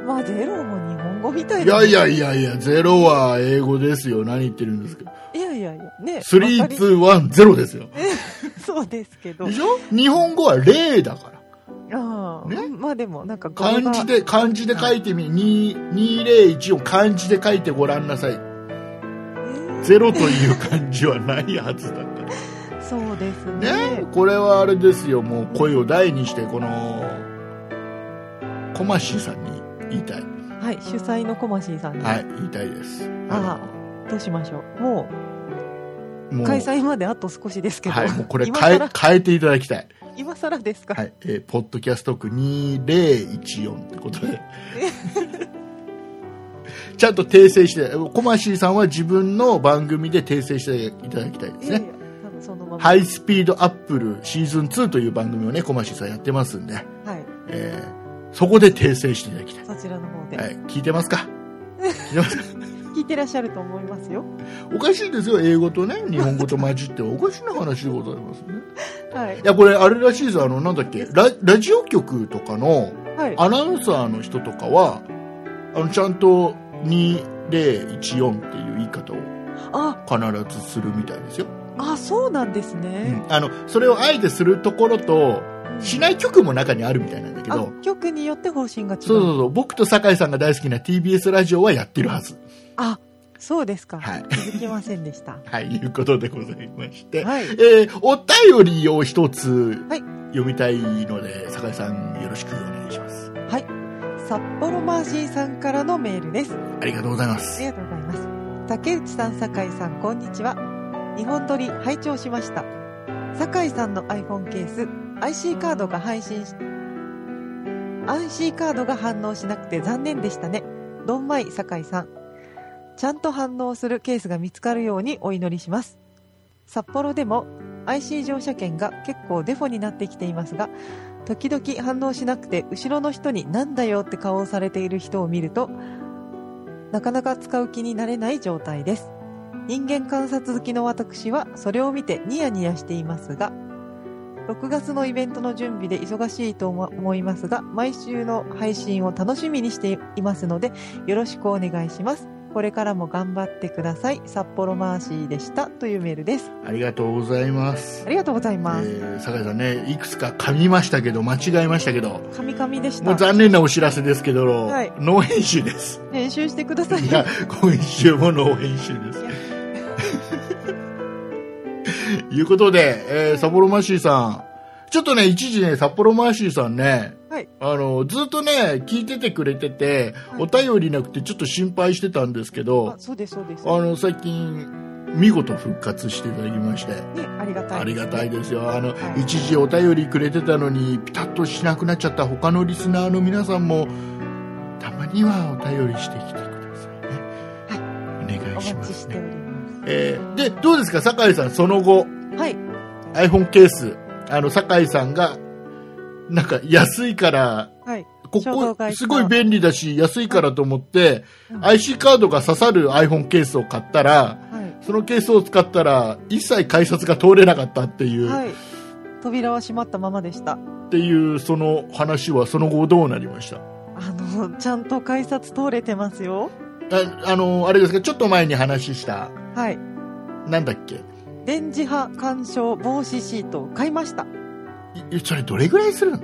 [SPEAKER 3] まあ、ゼロも日本語みたい
[SPEAKER 2] い
[SPEAKER 3] な。
[SPEAKER 2] やいやいやいや、ゼロは英語ですよ。何言ってるんですか？
[SPEAKER 3] いやいやいや。ね。
[SPEAKER 2] 3、
[SPEAKER 3] わかり
[SPEAKER 2] 2、1、ゼロですよ。[laughs]
[SPEAKER 3] そうですけど
[SPEAKER 2] で。しょ？日本語は0だから。
[SPEAKER 3] ああ。
[SPEAKER 2] ね？
[SPEAKER 3] まあでも、なんか
[SPEAKER 2] 漢字で、漢字で書いてみ、2 201を漢字で書いてごらんなさい。
[SPEAKER 3] えー
[SPEAKER 2] ゼロという漢字はないはずだ。
[SPEAKER 3] そうですね。
[SPEAKER 2] ね、これはあれですよ、もう声を大にして、この、コマシーさんに言いたい。
[SPEAKER 3] はい。主催のコマシーさんに。
[SPEAKER 2] はい、言いたいです。
[SPEAKER 3] ああ。どうしましょう。もう、
[SPEAKER 2] もう
[SPEAKER 3] 開催まであと少しですけど。
[SPEAKER 2] はい、もうこれ変え変えていただきたい。
[SPEAKER 3] 今更ですか、
[SPEAKER 2] はい、えーポッドキャスト区2014ってことで。[laughs] ちゃんと訂正して、コマシーさんは自分の番組で訂正していただきたいですね。
[SPEAKER 3] いやいや、多分そのまま。
[SPEAKER 2] ハイスピードアップルシーズン2という番組をね、コマさんやってますんで、
[SPEAKER 3] はい。
[SPEAKER 2] えーそこで訂正していただきたい。
[SPEAKER 3] そちらの方で。
[SPEAKER 2] はい、聞いてますか？聞いてますか？[laughs]
[SPEAKER 3] 聞いてらっしゃると思いますよ。
[SPEAKER 2] おかしいですよ、英語とね、日本語と混じって、おかしな話でございますね。[laughs]
[SPEAKER 3] はい
[SPEAKER 2] い。や、これ、あれらしいですあの、なんだっけ、ララジオ局とかの
[SPEAKER 3] はい。
[SPEAKER 2] アナウンサーの人とかは、あの、ちゃんと2014っていう言い方を
[SPEAKER 3] あ、
[SPEAKER 2] 必ずするみたいですよ。
[SPEAKER 3] あ、そうなんです
[SPEAKER 2] う
[SPEAKER 3] ね。
[SPEAKER 2] んあの、それをあえてするところと、しない局も中にあるみたいなんだけ
[SPEAKER 3] あ
[SPEAKER 2] ど、、
[SPEAKER 3] 曲によって方針が違う。
[SPEAKER 2] そうそうそう、僕と酒井さんが大好きな TBS ラジオはやってるはず。
[SPEAKER 3] あ、そうですか。
[SPEAKER 2] はい
[SPEAKER 3] 気づきませんでした。[laughs]
[SPEAKER 2] はい、いうことでございまして、
[SPEAKER 3] はい。
[SPEAKER 2] えーお便りを一つ
[SPEAKER 3] はい
[SPEAKER 2] 読みたいので、酒井さんよろしくお願いします。
[SPEAKER 3] はい。札幌マーシーさんからのメールです。
[SPEAKER 2] ありがとうございま
[SPEAKER 3] あ
[SPEAKER 2] す
[SPEAKER 3] り。がとうございます。竹内さん、酒井さん、こんにちは。日本撮り拝聴しました。酒井さんの iPhone ケース、IC カードが配信し、IC カードが反応しなくて残念でしたね。どんまい酒井さん。ちゃんと反応するケースが見つかるようにお祈りします。札幌でも IC 乗車券が結構デフォになってきていますが、時々反応しなくて後ろの人になんだよって顔をされている人を見ると、なかなか使う気になれない状態です。人間観察好きの私はそれを見てニヤニヤしていますが、6月のイベントの準備で忙しいと思思いますが、毎週の配信を楽しみにしていますので、よろしくお願いします。これからも頑張ってください。札幌マーシーでした。というメールです。
[SPEAKER 2] ありがとうございます
[SPEAKER 3] あ。りがとうございます。
[SPEAKER 2] えー、酒井さんね、いくつか噛みましたけど、間違えましたけど、
[SPEAKER 3] カミカミでし
[SPEAKER 2] もう
[SPEAKER 3] た。
[SPEAKER 2] 残念なお知らせですけど、
[SPEAKER 3] はい
[SPEAKER 2] ノー編集です。
[SPEAKER 3] 編集してください。
[SPEAKER 2] いや、今週もノー編集です。いうことで、えー、札幌マーシーさん、ちょっとね、一時ね、札幌マーシーさんね、
[SPEAKER 3] はい。
[SPEAKER 2] あの、ずっとね、聞いててくれてて、
[SPEAKER 3] はい。
[SPEAKER 2] お便りなくてちょっと心配してたんですけど
[SPEAKER 3] あ、そうです、そうです。
[SPEAKER 2] あの、最近、見事復活していただきまして、
[SPEAKER 3] ね、ありがたい、
[SPEAKER 2] ありがたいですよ。あの、
[SPEAKER 3] はい。
[SPEAKER 2] 一時お便りくれてたのに、ピタッとしなくなっちゃった他のリスナーの皆さんも、たまにはお便りしてきてくださいね、お願
[SPEAKER 3] お
[SPEAKER 2] いしますね、えーでどうですか酒井さんその後
[SPEAKER 3] す。はい。
[SPEAKER 2] iPhone ケースあの酒井さんがなんか安いから
[SPEAKER 3] はい。
[SPEAKER 2] ここすごい便利だし安いからと思って、
[SPEAKER 3] うん
[SPEAKER 2] IC カードが刺さる iPhone ケースを買ったら
[SPEAKER 3] はい。
[SPEAKER 2] そのケースを使ったら一切改札が通れなかったっていう、
[SPEAKER 3] はい。扉は閉まったままでした。
[SPEAKER 2] っていうその話はその後どうなりました？
[SPEAKER 3] あの、ちゃんと改札通れてますよ。
[SPEAKER 2] ああのあれですかちょっと前に話した
[SPEAKER 3] はい。
[SPEAKER 2] なんだっけ？
[SPEAKER 3] 電磁波干渉防止シートを買いました。
[SPEAKER 2] いそれどれぐらいするの、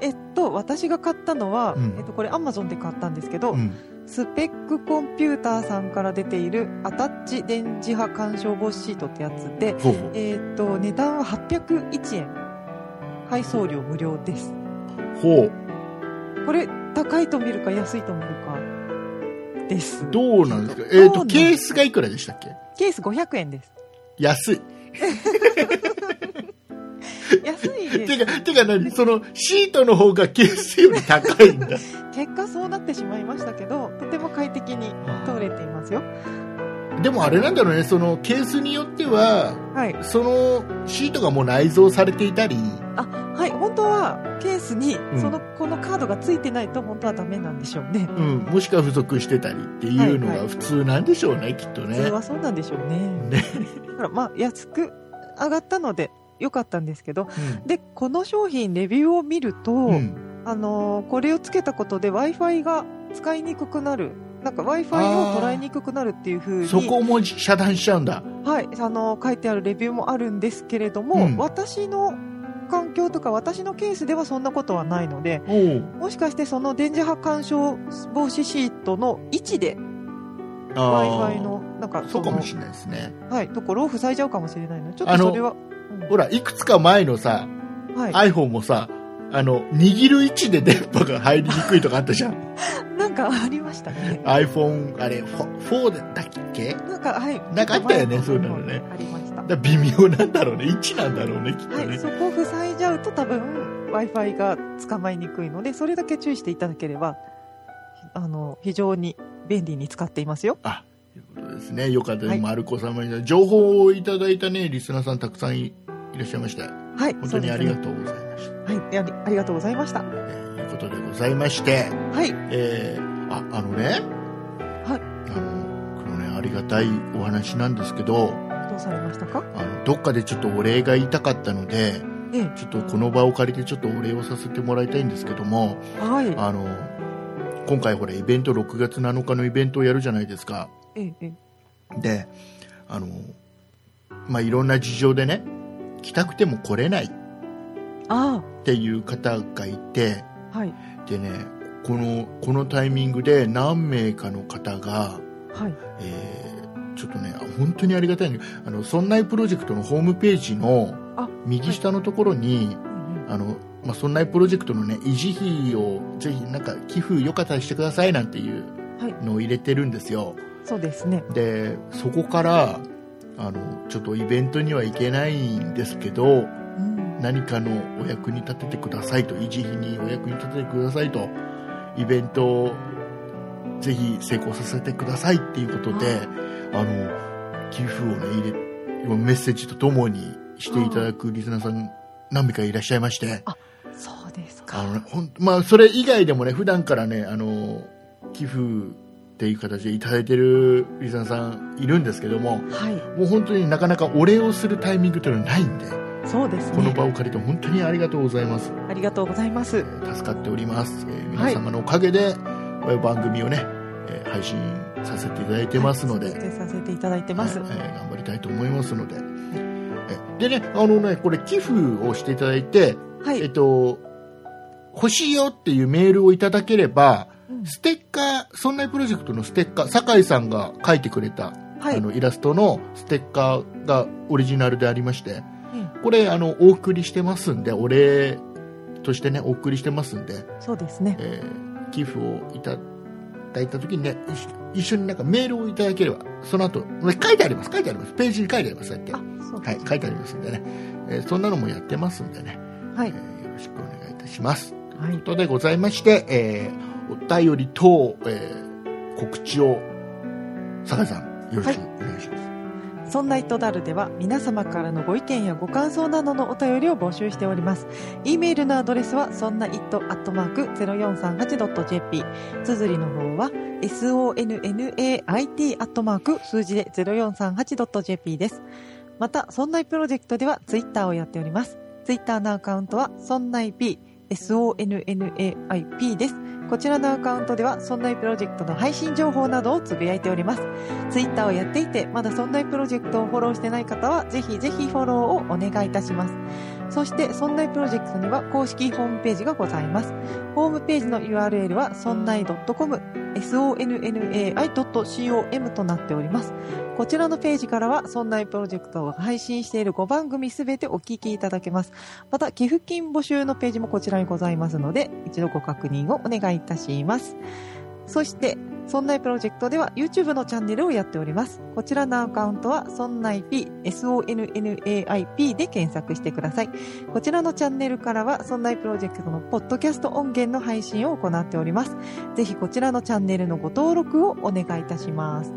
[SPEAKER 3] えっと、私が買ったのは、
[SPEAKER 2] うん
[SPEAKER 3] えっと、これ Amazon で買ったんですけど、
[SPEAKER 2] うん、
[SPEAKER 3] スペックコンピューターさんから出ているアタッチ電磁波干渉防止シートってやつで、
[SPEAKER 2] ほうほう
[SPEAKER 3] えっと、値段は801円。配送料無料です。
[SPEAKER 2] ほう
[SPEAKER 3] これ、高いと見るか安いと見るかです。
[SPEAKER 2] どうなんですか？えっ、とケースがいくらでしたっけ？
[SPEAKER 3] ケース500円です。
[SPEAKER 2] 安い
[SPEAKER 3] 安いです。
[SPEAKER 2] てかてか何？そのシートの方がケースより高いんだ [laughs]
[SPEAKER 3] 結果そうなってしまいましたけど、とても快適に通れていますよ。
[SPEAKER 2] でもあれなんだろうねそのケースによっては
[SPEAKER 3] はい。
[SPEAKER 2] そのシートがもう内蔵されていたり
[SPEAKER 3] はケースに
[SPEAKER 2] ん、
[SPEAKER 3] その、このカードが付いてないと本当はダメなんでしょうね。
[SPEAKER 2] うん、もしくは付属してたりっていうの
[SPEAKER 3] はいはい
[SPEAKER 2] が普通なんでしょうね、きっとね
[SPEAKER 3] 普通。はそうなんでしょうね。
[SPEAKER 2] ね
[SPEAKER 3] まあ、安く上がったので、良かったんですけど、
[SPEAKER 2] う
[SPEAKER 3] で、この商品、レビューを見ると、
[SPEAKER 2] んうん
[SPEAKER 3] あのーこれをつけたことで Wi-Fi が使いにくくなる。なんか Wi-Fi を捉えにくくなるっていう風に、
[SPEAKER 2] そこも遮断しちゃうんだ。
[SPEAKER 3] はい、あのー書いてあるレビューもあるんですけれども、
[SPEAKER 2] うん
[SPEAKER 3] 私の環境とか私のケースではそんなことはないので、もしかしてその電磁波干渉防止シートの位置で
[SPEAKER 2] あ
[SPEAKER 3] Wi-Fi
[SPEAKER 2] ー
[SPEAKER 3] の、なんかの
[SPEAKER 2] そうかもしれないですね。
[SPEAKER 3] はい、ところを塞いじゃうかもしれないので、ちょっとそれは、うん。
[SPEAKER 2] ほら、いくつか前のさ、
[SPEAKER 3] はい、
[SPEAKER 2] iPhone もさ、あの、握る位置で電波が入りにくいとかあったじゃん。[laughs]
[SPEAKER 3] なんかありましたね。
[SPEAKER 2] iPhone、あれ、4だっけ？
[SPEAKER 3] なんか、はい。
[SPEAKER 2] なんかあったよねそういうのね
[SPEAKER 3] ありました。
[SPEAKER 2] ら微妙なんだろうね。位置なんだろうね、きっと
[SPEAKER 3] はい、
[SPEAKER 2] ね。
[SPEAKER 3] そこを塞いじゃうと多分 Wi-Fi が捕まえにくいので、それだけ注意していただければ、あの、非常に便利に使っていますよ。
[SPEAKER 2] あ、ということですね。よかったです。
[SPEAKER 3] はい
[SPEAKER 2] マルコ様に情報をいただいたね、リスナーさんたくさんいいらっしゃいまして、
[SPEAKER 3] はい、
[SPEAKER 2] 本当にありが
[SPEAKER 3] う
[SPEAKER 2] とうございま
[SPEAKER 3] すね。はい、ありありがとうございました。
[SPEAKER 2] えーいうことでございまして、
[SPEAKER 3] はい、
[SPEAKER 2] えーあ、あのね、
[SPEAKER 3] はい。
[SPEAKER 2] あの、このね、ありがたいお話なんですけど、
[SPEAKER 3] どうされましたか？
[SPEAKER 2] あの、どっかでちょっとお礼が言いたかったので、
[SPEAKER 3] ええ、
[SPEAKER 2] ちょっとこの場を借りてちょっとお礼をさせてもらいたいんですけども、
[SPEAKER 3] はい、
[SPEAKER 2] あの、今回ほら、イベント6月7日のイベントをやるじゃないですか。
[SPEAKER 3] ええ、ええ、
[SPEAKER 2] で、あの、まあ、いろんな事情でね、来たくても来れないっ
[SPEAKER 3] あ
[SPEAKER 2] ていう方がいて、
[SPEAKER 3] あ、はい、
[SPEAKER 2] でね、この、このタイミングで何名かの方が、
[SPEAKER 3] はい、
[SPEAKER 2] えーちょっとね、本当にありがたいんだけどあの、そんないプロジェクトのホームページの
[SPEAKER 3] あ
[SPEAKER 2] 右下のところに、あの、まあ、そんないプロジェクトのね、維持費をぜひなんか寄付よかったらしてくださいなんていう
[SPEAKER 3] はい
[SPEAKER 2] のを入れてるんですよ。
[SPEAKER 3] そうですね。
[SPEAKER 2] で、そこから、あの、ちょっとイベントには行けないんですけど、
[SPEAKER 3] うん、
[SPEAKER 2] 何かのお役に立ててくださいと、維持費にお役に立ててくださいと、イベントをぜひ成功させてくださいっていうことで、あの、寄付をね、入れ、メッセージとともにしていただくリスナーさん何名かいらっしゃいまして、
[SPEAKER 3] そうですか。
[SPEAKER 2] あのね、ほん、まあ、それ以外でもね、普段からね、あの、寄付っていう形でいただいてるリスナーさんいるんですけども、
[SPEAKER 3] はい、
[SPEAKER 2] もう本当になかなかお礼をするタイミングというのはないんで、
[SPEAKER 3] そうですね。
[SPEAKER 2] この場を借りて本当にありがとうございます。
[SPEAKER 3] ありがとうございます。
[SPEAKER 2] えー助かっております。えー皆様のおかげで、こういう番組をね、えー配信させていただいてますので、
[SPEAKER 3] 続けさせていただいてます。
[SPEAKER 2] はいえー頑張りたいと思いますので。えでね、あのね、これ寄付をしていただいて、
[SPEAKER 3] はい。
[SPEAKER 2] えっと、欲しいよっていうメールをいただければ、
[SPEAKER 3] うん
[SPEAKER 2] ステッカー、そんなプロジェクトのステッカー、酒井さんが書いてくれた、
[SPEAKER 3] はい。
[SPEAKER 2] あのイラストのステッカーがオリジナルでありまして、
[SPEAKER 3] うん
[SPEAKER 2] これあのお送りしてますんで、お礼としてね、お送りしてますんで、
[SPEAKER 3] そうですね。
[SPEAKER 2] えー寄付をいただいた時にね、一緒になんかメールをいただければ、その後、書いてあります、書いてあります、ページに書いてあります、そうやって。
[SPEAKER 3] あ、そう
[SPEAKER 2] はい。書いてありますんでね、えーそんなのもやってますんでね、
[SPEAKER 3] はい
[SPEAKER 2] え。ーよろしくお願いいたします。
[SPEAKER 3] はい
[SPEAKER 2] ということでございまして、えーお便りと、えー告知を酒井さんよろしくお願い
[SPEAKER 3] そんな糸だるでは皆様からのご意見やご感想などのお便りを募集しております。e メールのアドレスはそんな it.0438.jp。綴りの方は sonnait アットマーク数字で 0438.jp です。また、そんないプロジェクトではツイッターをやっております。ツイッターのアカウントはそんない p sonnaip です。こちらのアカウントでは、そんなプロジェクトの配信情報などをつぶやいております。ツイッターをやっていて、まだそんなプロジェクトをフォローしてない方は、ぜひぜひフォローをお願いいたします。そして、そんないプロジェクトには公式ホームページがございます。ホームページの URL は、そんない .com、sonnai.com となっております。こちらのページからは、そんなプロジェクトを配信している5番組すべてお聞きいただけます。また、寄付金募集のページもこちらにございますので、一度ご確認をお願いいたします。そして、そんないプロジェクトでは YouTube のチャンネルをやっております。こちらのアカウントは、そんない P、SONNAIP で検索してください。こちらのチャンネルからは、そんないプロジェクトのポッドキャスト音源の配信を行っております。ぜひこちらのチャンネルのご登録をお願いいたします。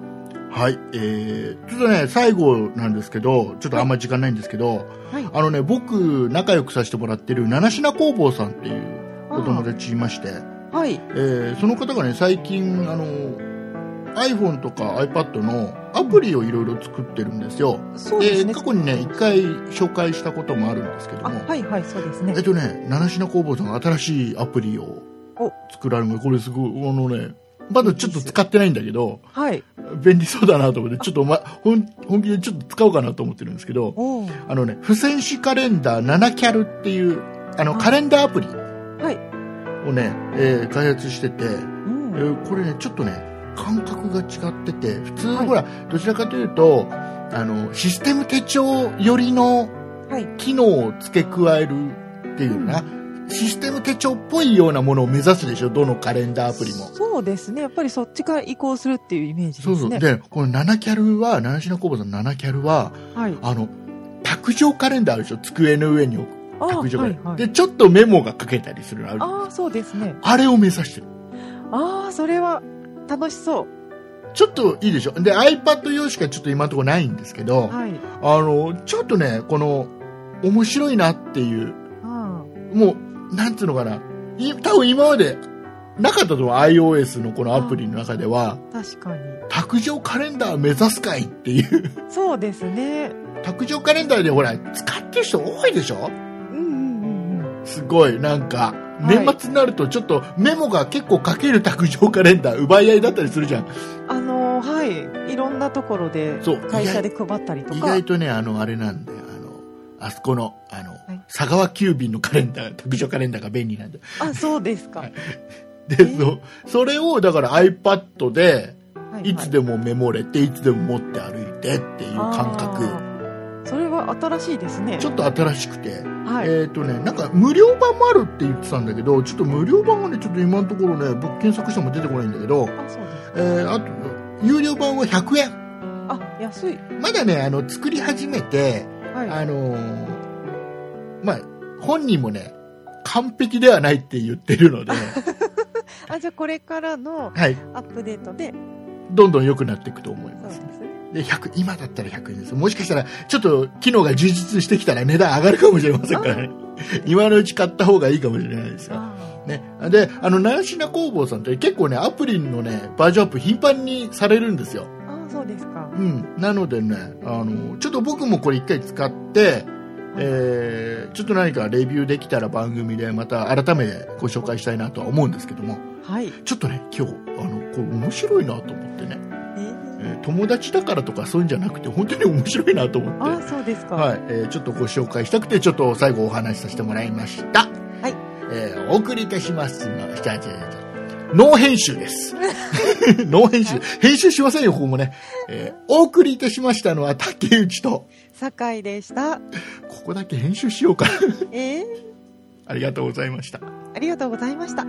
[SPEAKER 2] はい、えー、ちょっとね、最後なんですけど、ちょっとあんまり時間ないんですけど、
[SPEAKER 3] はい。
[SPEAKER 2] あのね、僕、仲良くさせてもらってる七品工房さんっていうお友達いまして、
[SPEAKER 3] はい。
[SPEAKER 2] えーその方がね、最近、あの、iPhone とか iPad のアプリをいろいろ作ってるんですよ。
[SPEAKER 3] そうですね。
[SPEAKER 2] 過去にね、一回紹介したこともあるんですけど
[SPEAKER 3] あ、
[SPEAKER 2] も、
[SPEAKER 3] はいはい、そうですね
[SPEAKER 2] えっ。とね、七品工房さんが新しいアプリを
[SPEAKER 3] お
[SPEAKER 2] 作られるのでこれすごい、あのね、まだちょっと使ってないんだけど、
[SPEAKER 3] はい。
[SPEAKER 2] 便利そうだなと思って、ちょっと、[laughs] ま、本本気でちょっと使おうかなと思ってるんですけど、あのね、付箋紙カレンダー7キャルっていう、あの、
[SPEAKER 3] はい
[SPEAKER 2] カレンダーアプリ
[SPEAKER 3] はい。
[SPEAKER 2] をね、えー開発してて、
[SPEAKER 3] うん
[SPEAKER 2] えーこれね、ちょっとね、感覚が違ってて、普通、
[SPEAKER 3] はい
[SPEAKER 2] ほら、どちらかというと、あの、システム手帳寄りの
[SPEAKER 3] はい。
[SPEAKER 2] 機能を付け加えるっていうな、システム手帳っぽいようなものを目指すでしょ、どのカレンダーアプリも。
[SPEAKER 3] そうですね。やっぱりそっちから移行するっていうイメージですね。
[SPEAKER 2] そうそう。で、この7キャルは、七品工房さんの7キャルは、
[SPEAKER 3] はい。
[SPEAKER 2] あの、卓上カレンダーあるでしょ、机の上に置く
[SPEAKER 3] あ
[SPEAKER 2] 卓上。
[SPEAKER 3] はいはい。
[SPEAKER 2] で、ちょっとメモが書けたりするのある
[SPEAKER 3] ああ、そうですね。
[SPEAKER 2] あれを目指してる。
[SPEAKER 3] ああ、それは楽しそ
[SPEAKER 2] ちょっといいでしょ。で、iPad 用しかちょっと今のところないんですけど、
[SPEAKER 3] う。はい。
[SPEAKER 2] あの、ちょっとね、この、面白いなっていう、
[SPEAKER 3] あ
[SPEAKER 2] もう、なんつうのかな、い多分今までなかったと思う、iOS のこのアプリの中では、
[SPEAKER 3] あ、確かに。
[SPEAKER 2] 卓上カレンダー目指すかいっていう、
[SPEAKER 3] そうですね。
[SPEAKER 2] 卓上カレンダーでほら、使ってる人多いでしょ
[SPEAKER 3] うんうんうんうん。
[SPEAKER 2] すごい、なんか、
[SPEAKER 3] はい
[SPEAKER 2] 年末になるとちょっとメモが結構書ける卓上カレンダー奪い合いだったりするじゃん。
[SPEAKER 3] あのーはい。いろんなところで
[SPEAKER 2] そう、
[SPEAKER 3] 会社で配ったりとか
[SPEAKER 2] 意外。とね、あの、あれなんだよ。あの、あそこの、あの、
[SPEAKER 3] い
[SPEAKER 2] 佐川急便のカレンダー、卓上カレンダーが便利なんだよ。
[SPEAKER 3] あ、そうですか。
[SPEAKER 2] はいで、そうそれを、だから iPad で、
[SPEAKER 3] はい
[SPEAKER 2] つでもメモれて、いつでも持って歩いてっていう感覚。
[SPEAKER 3] 新しいですね。
[SPEAKER 2] ちょっと新しくて。
[SPEAKER 3] はい。
[SPEAKER 2] えっ、とね、なんか無料版もあるって言ってたんだけど、ちょっと無料版はね、ちょっと今のところね、僕検索しても出てこないんだけど、
[SPEAKER 3] あ、そうです。
[SPEAKER 2] えーあと、有料版は100円。
[SPEAKER 3] あ、安い。
[SPEAKER 2] まだね、あの、作り始めて、
[SPEAKER 3] はい。
[SPEAKER 2] あのーまあ、本人もね、完璧ではないって言ってるので、[laughs]
[SPEAKER 3] あ、じゃあこれからの
[SPEAKER 2] はい、
[SPEAKER 3] アップデートで、
[SPEAKER 2] どんどん良くなっていくと思います
[SPEAKER 3] ね。
[SPEAKER 2] で、100、今だったら100円です。もしかしたら、ちょっと機能が充実してきたら値段上がるかもしれませんからね。今のうち買った方がいいかもしれないですよ。
[SPEAKER 3] あ
[SPEAKER 2] ね。で、あの、七品工房さんって結構ね、アプリのね、バージョンアップ頻繁にされるんですよ。
[SPEAKER 3] ーあー、そうですか。
[SPEAKER 2] うん。なのでね、あの、ちょっと僕もこれ一回使って、えー、ちょっと何かレビューできたら番組でまた改めてご紹介したいなとは思うんですけども、
[SPEAKER 3] はい。
[SPEAKER 2] ちょっとね、今日、あの、これ面白いなと思ってね、友達だからとかそういうんじゃなくて、本当に面白いなと思って、
[SPEAKER 3] そうですか。
[SPEAKER 2] はい、えーちょっとご紹介したくて、ちょっと最後お話しさせてもらいました。
[SPEAKER 3] はい。
[SPEAKER 2] えーお送りいたしますの、じゃあじゃあじゃあノー編集です。ノー編集。編集しませんよ、ここもね。えーお送りいたしましたのは竹内と、
[SPEAKER 3] 酒井でした。
[SPEAKER 2] ここだけ編集しようかな。
[SPEAKER 3] えー、
[SPEAKER 2] ありがとうございました。
[SPEAKER 3] ありがとうございました。